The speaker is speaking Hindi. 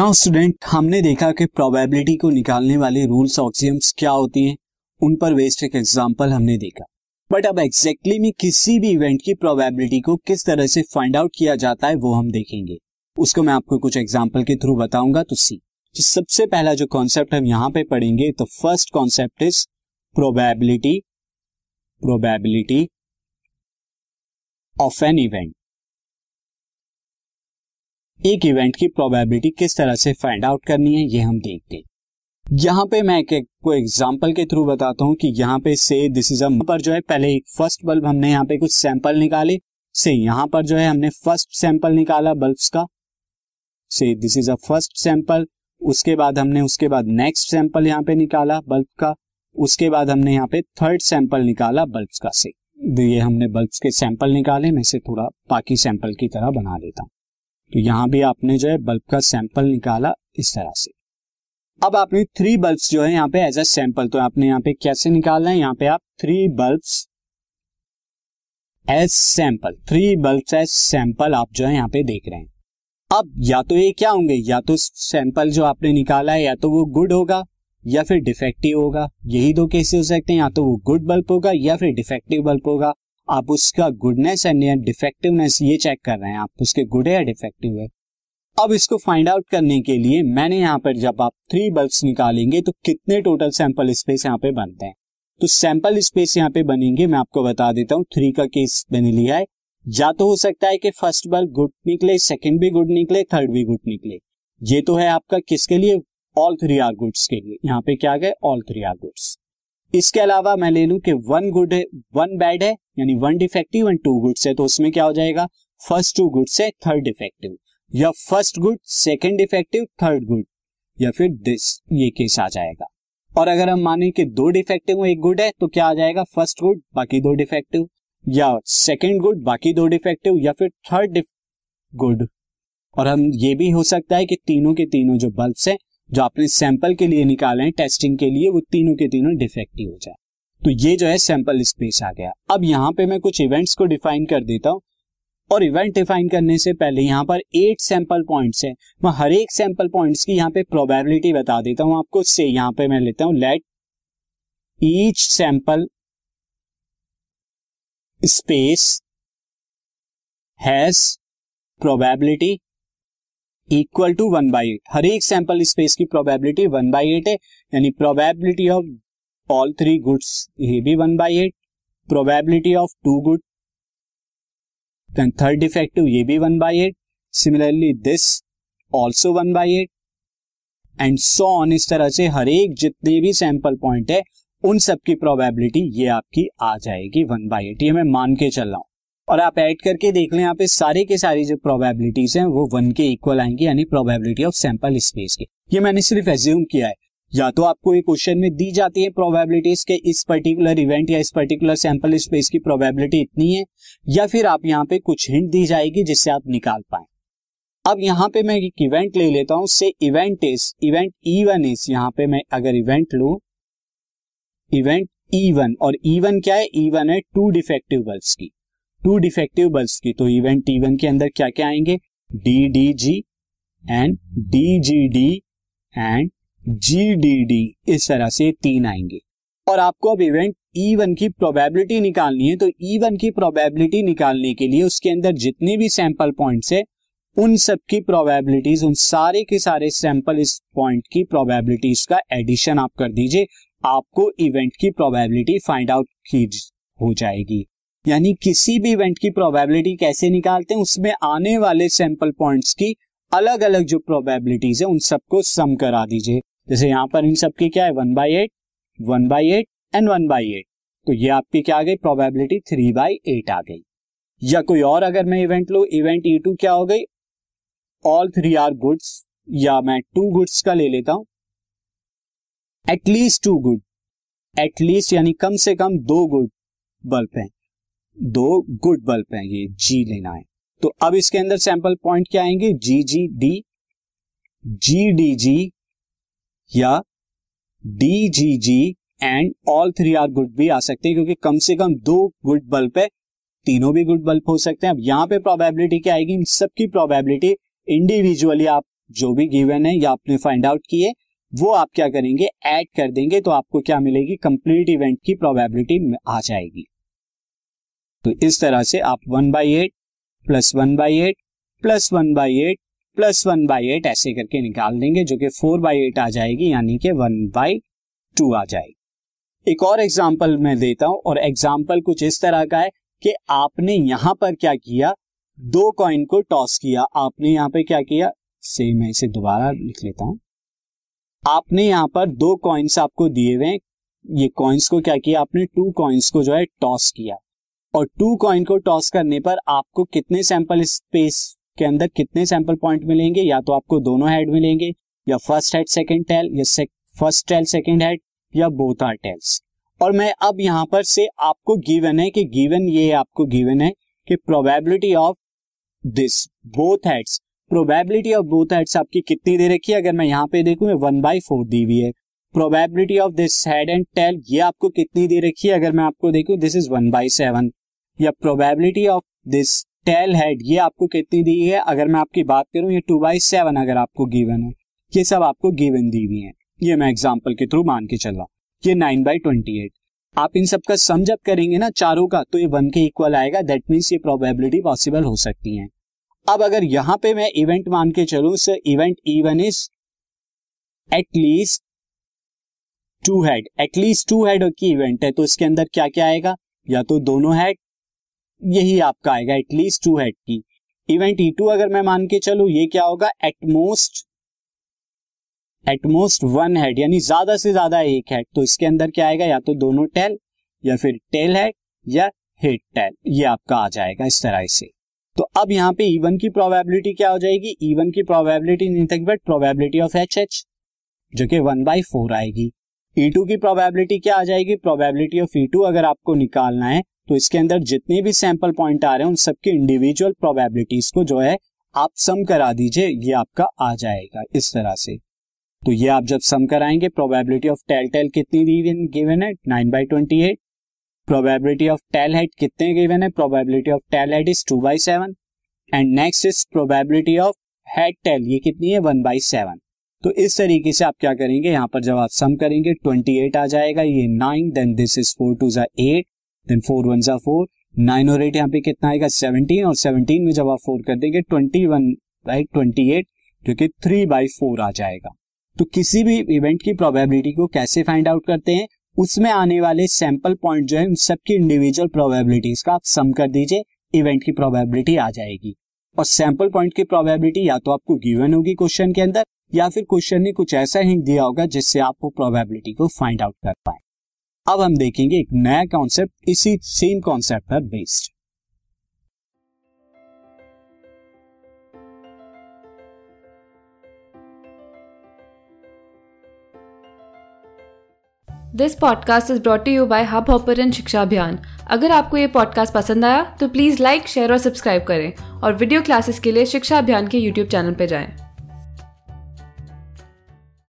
नाउ स्टूडेंट हमने देखा कि प्रोबेबिलिटी को निकालने वाले रूल्स ऑक्सियम्स क्या होती हैं? उन पर वेस्ट एक एग्जांपल हमने देखा। बट अब एग्जैक्टली exactly में किसी भी इवेंट की प्रोबेबिलिटी को किस तरह से फाइंड आउट किया जाता है, वो हम देखेंगे। उसको मैं आपको कुछ एग्ज़ाम्पल के थ्रू बताऊँगा तो सी तो सबसे पहला जो कॉन्सेप्ट हम यहाँ पे पढ़ेंगे तो first concept is probability probability of an event एक इवेंट की प्रोबेबिलिटी किस तरह से फाइंड आउट करनी है ये हम देखते हैं। यहाँ पे मैं एक, को एग्जांपल के थ्रू बताता हूँ कि यहाँ पे से दिस इज़ पर जो है पहले फ़र्स्ट बल्ब हमने यहाँ पे कुछ सैंपल निकाले। से यहाँ पर जो है हमने फ़र्स्ट सैंपल निकाला बल्ब्स का। So this is a first sample उसके बाद हमने उसके बाद नेक्स्ट सैंपल यहाँ पे निकाला बल्ब का। उसके बाद हमने यहाँ पे थर्ड सैंपल निकाला बल्ब्स का से ये हमने बल्ब्स के सैंपल निकाले मैं इसे थोड़ा बाकी सैंपल की तरह बना लेता हूँ। तो यहाँ भी आपने जो है बल्ब का सैंपल निकाला इस तरह से। अब आपने थ्री बल्ब्स जो है यहाँ पे एज अ सैंपल तो आपने यहाँ पे कैसे निकालना है? यहाँ पे आप three bulbs as sample three bulbs as sample आप जो है यहाँ पे देख रहे हैं। अब या तो ये क्या होंगे? या तो सैंपल जो आपने निकाला है, या तो वो गुड होगा, या फिर डिफेक्टिव होगा। यही दो केसेस हो सकते हैं, या तो वो गुड बल्ब होगा, या फिर डिफेक्टिव बल्ब होगा। आप उसका गुडनेस एंड या डिफेक्टिवनेस ये चेक कर रहे हैं, आप उसके गुड है या डिफेक्टिव है? अब इसको फाइंड आउट करने के लिए मैंने यहाँ पर जब आप थ्री बल्ब्स निकालेंगे तो कितने टोटल सैंपल स्पेस यहाँ पे बनते हैं? तो सैंपल स्पेस यहाँ पे बनेंगे, मैं आपको बता देता हूँ थ्री का केस मैंने लिया है। या तो हो सकता है कि फ़र्स्ट बल्ब गुड निकले सेकंड भी गुड निकले थर्ड भी गुड निकले। ये तो है आपका किसके लिए? ऑल थ्री आर गुड्स के लिए। यहाँ पे क्या गए? ऑल थ्री आर गुड्स इसके अलावा मैं ले लू कि वन गुड है वन बैड है, यानी one defective and two goods है तो उसमें क्या हो जाएगा? फ़र्स्ट टू गुड्स है थर्ड डिफेक्टिव या first good second defective third good या फिर दिस ये केस आ जाएगा. और अगर हम माने कि दो डिफेक्टिव एक गुड है तो क्या आ जाएगा? फ़र्स्ट गुड बाकी दो डिफेक्टिव या सेकेंड गुड बाकी दो डिफेक्टिव या फिर थर्ड गुड और हम ये भी हो सकता है कि तीनों के तीनों जो बल्ब्स हैं जो आपने सैंपल के लिए निकाले हैं टेस्टिंग के लिए, वो तीनों के तीनों डिफेक्टिव हो जाए। तो ये जो है सैंपल स्पेस आ गया। अब यहाँ पे मैं कुछ इवेंट्स को डिफाइन कर देता हूँ। और इवेंट डिफाइन करने से पहले यहाँ पर एट सैंपल पॉइंट्स है। मैं हर एक सैंपल पॉइंट्स की यहाँ पे प्रोबेबिलिटी बता देता हूँ आपको। से यहाँ पे मैं लेता हूँ let each sample space has probability equal to one by eight हर एक सैंपल स्पेस की प्रोबेबिलिटी वन बाई एट है। यानी probability of all three goods ये भी one by eight probability of two good third defective ये भी one by eight similarly this also one by eight and so on इस तरह से हर एक जितने भी सैंपल पॉइंट है, उन सब की प्रोबेबिलिटी ये आपकी आ जाएगी वन बाई एट ये मैं मान के चल रहा हूँ। और आप ऐड करके देख लें, यहाँ पे सारे के सारी जो प्रोबेबिलिटीज हैं, वो वन के इक्वल आएँगी, यानी प्रोबेबिलिटी ऑफ़ सैंपल स्पेस की। ये मैंने सिर्फ़ एज्यूम किया है। या तो आपको एक क्वेश्चन में दी जाती है प्रोबेबिलिटीज के इस पर्टिकुलर इवेंट या इस पर्टिकुलर सैंपल स्पेस की प्रोबेबिलिटी इतनी है, या फिर आप यहाँ पे कुछ हिंट दी जाएगी जिससे आप निकाल पाए। अब यहाँ पे मैं एक इवेंट ले लेता हूँ। So event is event E one is यहाँ पे मैं अगर इवेंट लू इवेंट ई वन और ई e वन क्या है? ई e वन है टू डिफेक्टिव बल्ब की। टू डिफेक्टिव बल्ब की। तो इवेंट ई वन के अंदर क्या क्या आएँगे? D D G and D G D and G D D इस तरह से तीन आएँगे। और आपको अब इवेंट ई वन की प्रोबेबिलिटी निकालनी है तो ई वन की प्रोबेबिलिटी निकालने के लिए उसके अंदर जितने भी सैंपल पॉइंट्स है, उन सब की प्रोबेबिलिटीज उन सारे के सारे सैंपल इस पॉइंट की प्रोबेबिलिटीज का एडिशन आप कर दीजिए, आपको इवेंट की प्रोबेबिलिटी फाइंड आउट की हो जाएगी। यानी किसी भी इवेंट की प्रोबेबिलिटी कैसे निकालते हैं, उसमें आने वाले सैंपल पॉइंट्स की अलग अलग जो प्रोबेबिलिटीज है, उन सबको सम करा दीजिए। जैसे यहाँ पर इन सबकी क्या है? One by eight one by eight and one by eight तो ये आपकी क्या आ गई? प्रोबेबिलिटी थ्री बाई एट आ गई। या कोई और अगर मैं इवेंट लू इवेंट ई टू क्या हो गई? ऑल थ्री आर गुड्स या मैं टू गुड्स का ले लेता हूँ। एटलीस्ट टू गुड एटलीस्ट यानी कम से कम दो गुड बल्ब हैं। दो गुड बल्ब हैं, ये जी लेना है। तो अब इसके अंदर सैंपल पॉइंट क्या आएँगे? जी जी डी जी डी जी या D G G and all three are good भी आ सकते हैं, क्योंकि कम से कम दो गुड बल्ब है, तीनों भी गुड बल्ब हो सकते हैं। अब यहाँ पे प्रोबेबिलिटी क्या आएगी? इन सबकी प्रोबेबिलिटी इंडिविजुअली आप जो भी गिवन है या आपने फाइंड आउट किए वो आप क्या करेंगे? ऐड कर देंगे तो आपको क्या मिलेगी? कंप्लीट इवेंट की प्रोबेबिलिटी आ जाएगी। तो इस तरह से आप one by eight plus one by eight plus one by eight plus one by eight ऐसे करके निकाल देंगे, जो कि फोर बाई एट आ जाएगी, यानी कि वन बाई टू आ जाएगी। एक और एग्ज़ाम्पल मैं देता हूँ, और एग्ज़ाम्पल कुछ इस तरह का है कि आपने यहाँ पर क्या किया? दो कॉइन को टॉस किया। आपने यहाँ पर क्या किया? से मैं इसे दोबारा लिख लेता हूँ। आपने यहाँ पर दो कॉइन्स आपको दिए हुए ये कॉइन्स को क्या किया? आपने टू कॉइन्स को जो है टॉस किया। और टू कॉइन को टॉस करने पर आपको कितने सैंपल स्पेस के अंदर कितने सैंपल पॉइंट मिलेंगे? या तो आपको दोनों हेड मिलेंगे, या फ़र्स्ट हेड सेकेंड टेल या फ़र्स्ट टेल सेकेंड हेड या बोथ आर टेल्स और मैं अब यहाँ पर से आपको गिवन है कि गिवन ये आपको गिवन है कि probability of this both heads probability of both heads आपकी कितनी दे रखी है? अगर मैं यहाँ पे देखूँ वन बाई फोर दी हुई है। Probability of this head and tail ये आपको कितनी दे रखी है? अगर मैं आपको देखूँ this is one by seven या probability of this tail head ये आपको कितनी दी है? अगर मैं आपकी बात करूँ, ये टू बाई सेवन अगर आपको गिवन है, ये सब आपको गिवन दी हुई है। ये मैं एग्ज़ाम्पल के थ्रू मान के चल रहा ये नाइन बाई ट्वेंटी एट आप इन सब का सम जब करेंगे ना चारों का तो ये वन के इक्वल आएगा। दैट मीन्स ये प्रोबेबिलिटी पॉसिबल हो सकती है। अब अगर यहाँ पे मैं इवेंट मान के चलू sir event even is at least two head at least two head की इवेंट है तो इसके अंदर क्या क्या आएगा? या तो दोनों हेड यही आपका आएगा एटलीस्ट टू हेड की। इवेंट ई टू अगर मैं मान के चलू, ये क्या होगा? एटमोस्ट एटमोस्ट वन हेड यानी ज़्यादा से ज़्यादा एक हेड तो इसके अंदर क्या आएगा? या तो दोनों टेल या फिर टेल हेड या हेड टेल ये आपका आ जाएगा इस तरह से। तो अब यहाँ पे इवन की प्रोबेबिलिटी क्या हो जाएगी? इवन की प्रोबेबिलिटी नहीं but probability of H H जो कि वन बाई फोर आएगी। ई e टू की प्रोबेबिलिटी क्या आ जाएगी? प्रोबेबिलिटी ऑफ़ ई टू अगर आपको निकालना है तो इसके अंदर जितने भी सैंपल पॉइंट आ रहे हैं, उन सबके इंडिविजुअल प्रोबेबिलिटीज को जो है, आप सम करा दीजिए, ये आपका आ जाएगा इस तरह से। तो ये आप जब सम कराएँगे प्रोबेबिलिटी ऑफ़ टेल टेल कितनी गिवन है? Nine by twenty eight probability of tail head कितने गिवन है? Probability of tail head is two by seven and next is probability of head tail, ये कितनी है? वन बाई सेवन तो इस तरीके से आप क्या करेंगे? यहाँ पर जब आप सम करेंगे ट्वेंटी एट आ जाएगा, ये nine then this is four two जा एट देन फोर वन जा फोर नाइन और एट यहाँ पे कितना आएगा? सेवनटीन और सेवनटीन में जब आप फोर कर देंगे twenty one right twenty eight जो कि थ्री बाई फोर आ जाएगा। तो किसी भी इवेंट की प्रोबेबिलिटी को कैसे फाइंड आउट करते हैं? उसमें आने वाले सैंपल पॉइंट जो है, उन सबकी इंडिविजुअल प्रोबेबिलिटीज का आप सम कर दीजिए इवेंट की प्रोबेबिलिटी आ जाएगी। और सैंपल पॉइंट की प्रोबेबिलिटी या तो आपको गिवन होगी क्वेश्चन के अंदर, या फिर क्वेश्चन ने कुछ ऐसा हिंट दिया होगा जिससे आप वो प्रोबेबिलिटी को फाइंड आउट कर पाए। अब हम देखेंगे एक नया कॉन्सेप्ट इसी सेम कॉन्सेप्ट पर based this podcast is brought you by Hubhopper Shiksha Abhiyan अगर आपको ये पॉडकास्ट पसंद आया तो प्लीज़ लाइक शेयर और सब्सक्राइब करें और वीडियो क्लासेस के लिए शिक्षा अभियान के यूट्यूब चैनल पर जाएँ।